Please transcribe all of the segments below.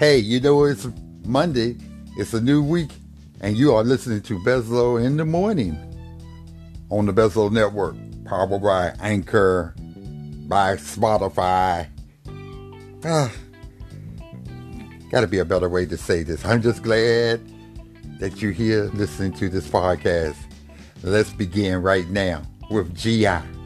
Hey, you know it's Monday, it's a new week, and you are listening to Bezlo in the morning on the Bezlo Network, powered by Anchor, by Spotify. Ah, gotta be a better way to say this. I'm just glad that you're here listening to this podcast. Let's begin right now with GI.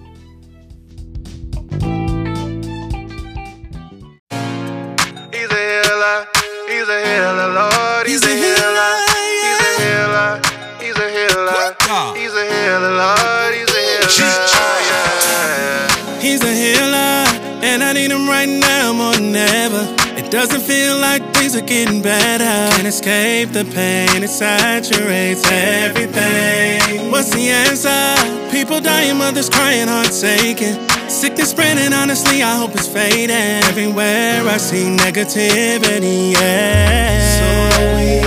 Doesn't feel like things are getting better. Can't escape the pain, it saturates everything. What's the answer? People dying, mothers crying, hearts aching. Sickness spreading, honestly, I hope it's fading. Everywhere I see negativity, yeah. So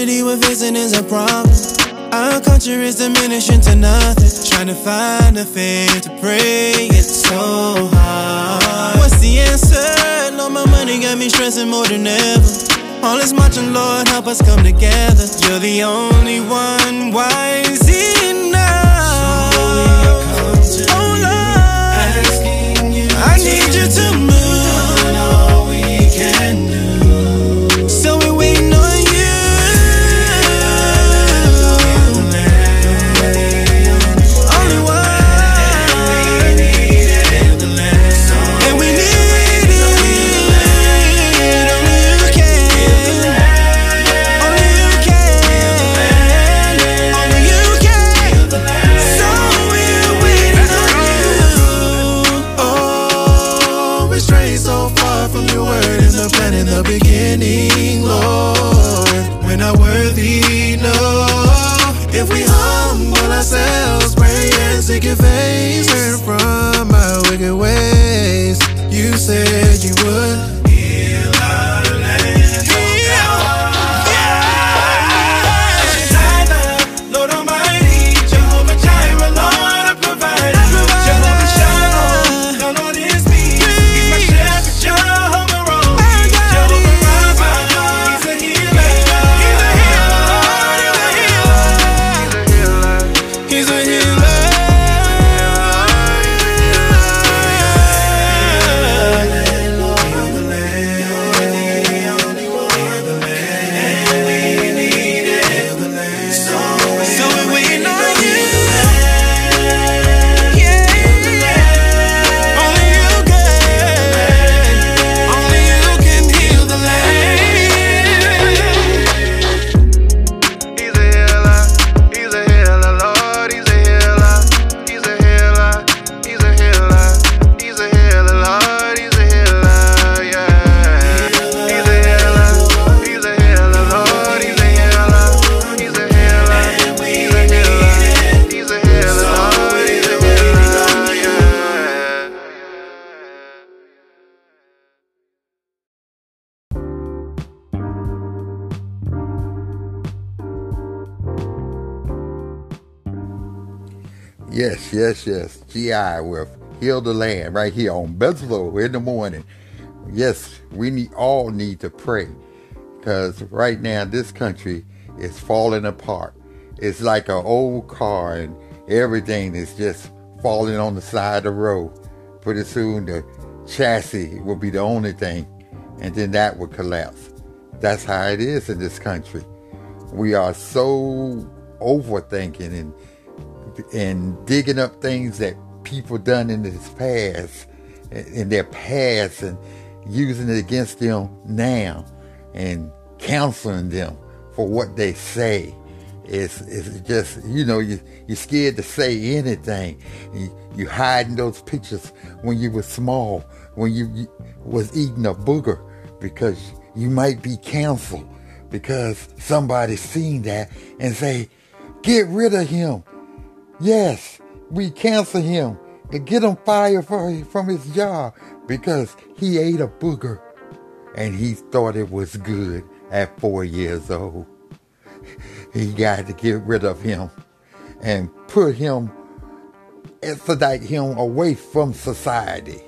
tragedy we're facing is a problem. Our culture is diminishing to nothing. Trying to find a faith to pray, it's so hard. What's the answer? No, my money got me stressing more than ever. All this marching, Lord, help us come together. You're the only one wise Yes, yes, yes. GI with Heal the Land right here on Bezlo in the morning. Yes, we need all need to pray because right now this country is falling apart. It's like an old car and everything is just falling on the side of the road. Pretty soon the chassis will be the only thing and then that will collapse. That's how it is in this country. We are so overthinking and and digging up things that people done in this past, in their past, and using it against them now, and counseling them for what they say. it's it's just you know you you're scared to say anything. You, you hiding those pictures when you were small, when you, you was eating a booger because you might be canceled because somebody seen that and say, get rid of him. Yes, we cancel him and get him fired from his job because he ate a booger and he thought it was good at four years old. He got to get rid of him and put him, extradite him away from society.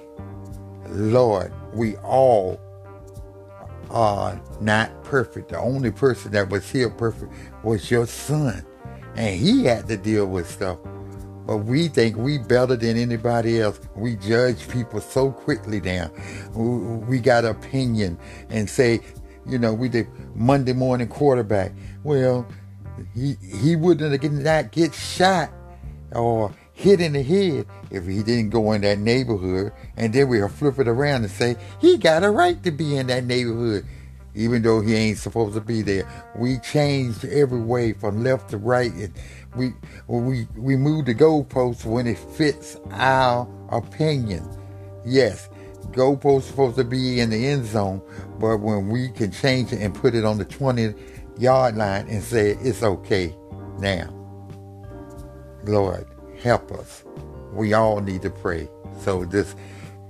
Lord, we all are not perfect. The only person that was here perfect was your son. And he had to deal with stuff. But we think we better than anybody else. We judge people so quickly now. We got opinion and say, you know, we did Monday morning quarterback. Well, he he wouldn't have not get shot or hit in the head if he didn't go in that neighborhood. And then we'll flip it around and say, he got a right to be in that neighborhood, even though he ain't supposed to be there. We changed every way from left to right. And we, we, we move the goalposts when it fits our opinion. Yes, goalposts supposed to be in the end zone, but when we can change it and put it on the 20 yard line and say it's okay now. Lord, help us. We all need to pray so this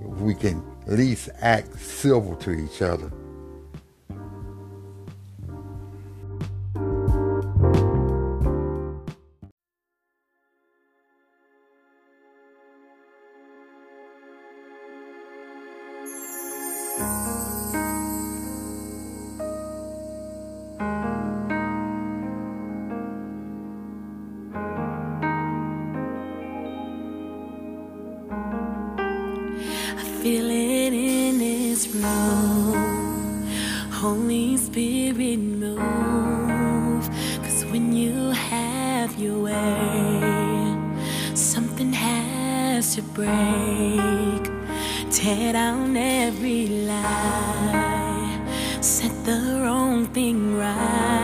we can at least act civil to each other. The wrong thing right.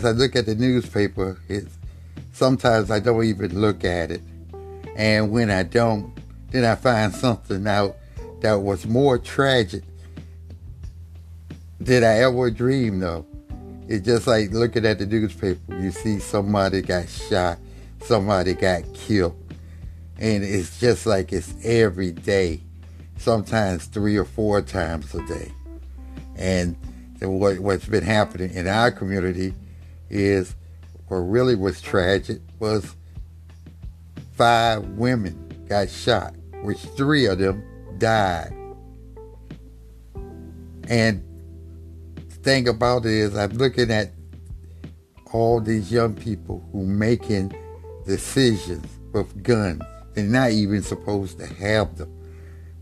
As I look at the newspaper, it's sometimes I don't even look at it. And when I don't, then I find something out that was more tragic than I ever dreamed of. It's just like looking at the newspaper. You see somebody got shot, somebody got killed. And it's just like it's every day, sometimes three or four times a day. And what, what's been happening in our community is what really was tragic was five women got shot, which three of them died. And the thing about it is I'm looking at all these young people who making decisions with guns. They're not even supposed to have them,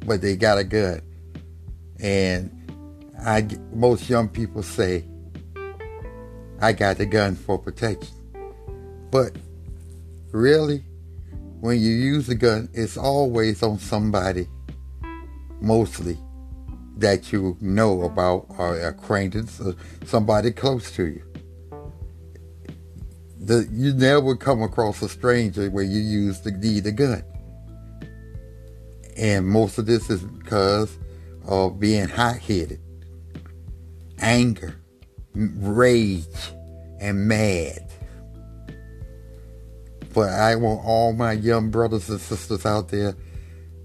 but they got a gun. And I, most young people say, I got the gun for protection. But really, when you use a gun, it's always on somebody, mostly, that you know about or acquaintance or somebody close to you. The, you never come across a stranger where you use the need a gun. And most of this is because of being hot-headed, anger, rage, and mad. But I want all my young brothers and sisters out there,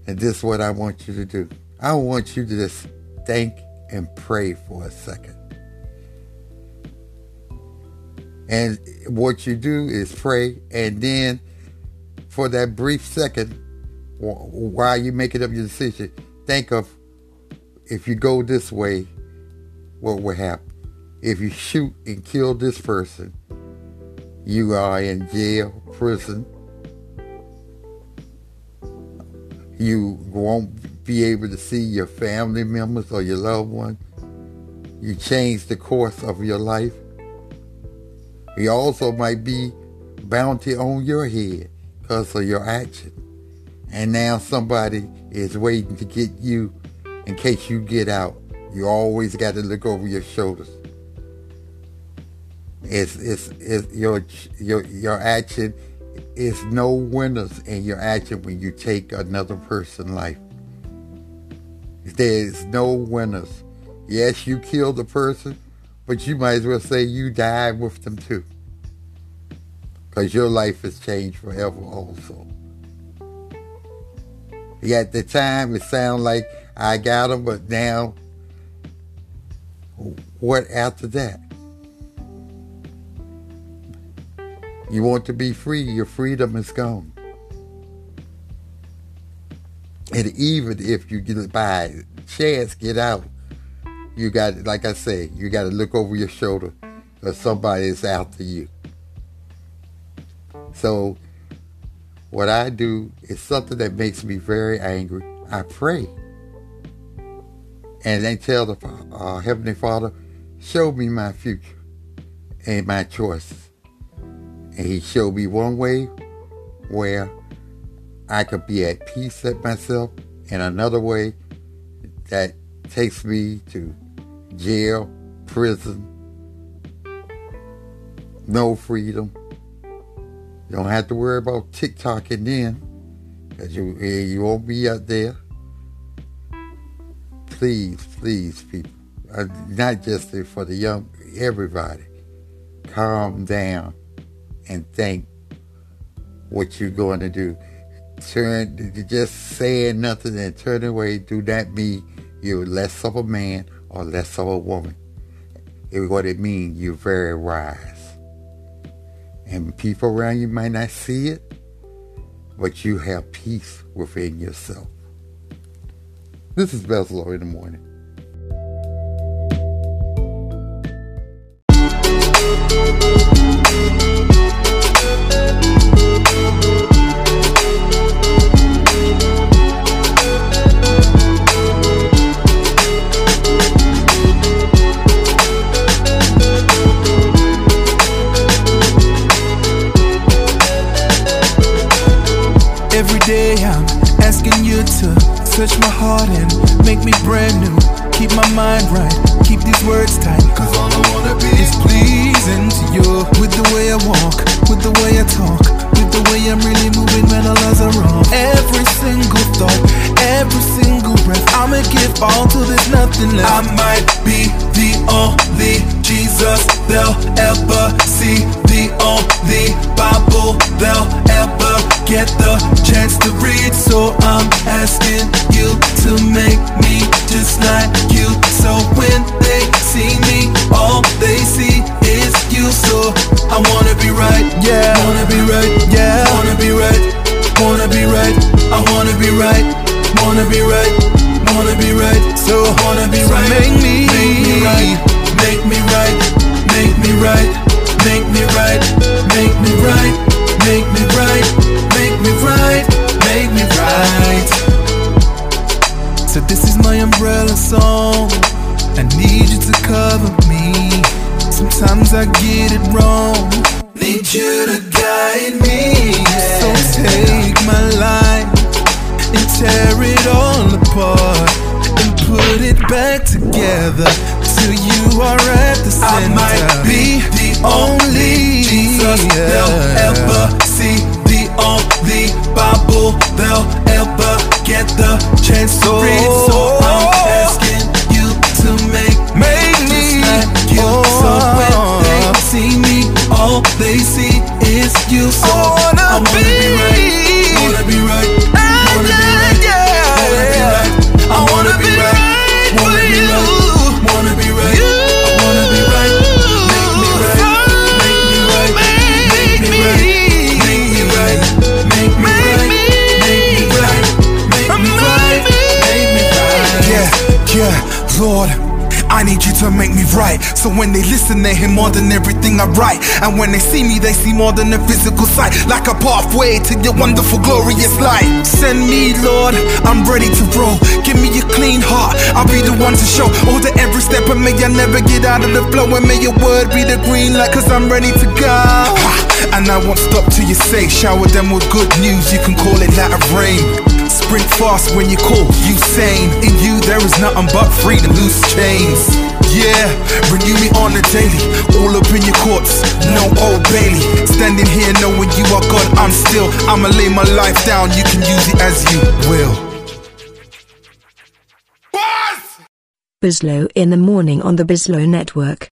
and this is what I want you to do. I want you to just think and pray for a second. And what you do is pray, and then for that brief second, while you're making up your decision, think of if you go this way, what will happen? If you shoot and kill this person, you are in jail, prison. You won't be able to see your family members or your loved ones. You change the course of your life. You also might be bounty on your head because of your action. And now somebody is waiting to get you in case you get out. You always got to look over your shoulders. It's, it's, it's your, your, your action is no winners in your action when you take another person's life. There's no winners. Yes, you killed the person, but you might as well say you died with them too. Because your life has changed forever also. At the time, it sounded like I got them, but now, what after that? You want to be free, your freedom is gone. And even if you get by chance get out, you got like I say, you got to look over your shoulder because somebody is after you. So what I do is something that makes me very angry. I pray. And then tell the uh, Heavenly Father, show me my future and my choices. And he showed me one way where I could be at peace with myself and another way that takes me to jail, prison, no freedom. You don't have to worry about TikToking then, because you, you won't be out there. Please, please, people, not just for the young, everybody, calm down and think what you're going to do. Turn, just saying nothing and turn away do not mean you're less of a man or less of a woman. It, what it means, you're very wise. And people around you might not see it, but you have peace within yourself. This is Bezlo in the morning. I'ma give all till there's nothing left. I might be the only Jesus they'll ever see, the only Bible they'll ever get the chance to read. So I'm asking you to make me just like you. So when they see me, all they see is you. So I wanna be right, yeah. Wanna be right, yeah. Wanna be right, wanna be right. I wanna be right, wanna be right, Wanna be right. Make me, make me right, make me right, make me right, make me right, make me right, make me right, make me right, make me right. So this is my umbrella song. I need you to cover me. Sometimes I get it wrong. Need you to guide me. So take my life and tear it all apart put it back together till you are at the center. I might be the only Jesus they'll ever see, the only Bible they'll ever get the chance to read. So I'm asking you to make make me like you. So when they see me, all they see is you. So I wanna, be, right, Lord. I need you to make me right. So when they listen, they hear more than everything I write. And when they see me, they see more than a physical sight. Like a pathway to your wonderful, glorious light. Send me, Lord, I'm ready to roll. Give me a clean heart. I'll be the one to show all the every step. And may I never get out of the flow. And may your word be the green light, cause I'm ready to go. And I won't stop till you say, shower them with good news. You can call it latter rain. Sprint fast when you call, you sane. In you, there is nothing but freedom, loose chains. Yeah, renew me on the daily, all up in your courts, no old Bailey. Standing here knowing you are God, I'm still. I'ma lay my life down, you can use it as you will. Bizlow in the morning on the Bizlow Network.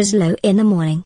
Bizlo in the morning.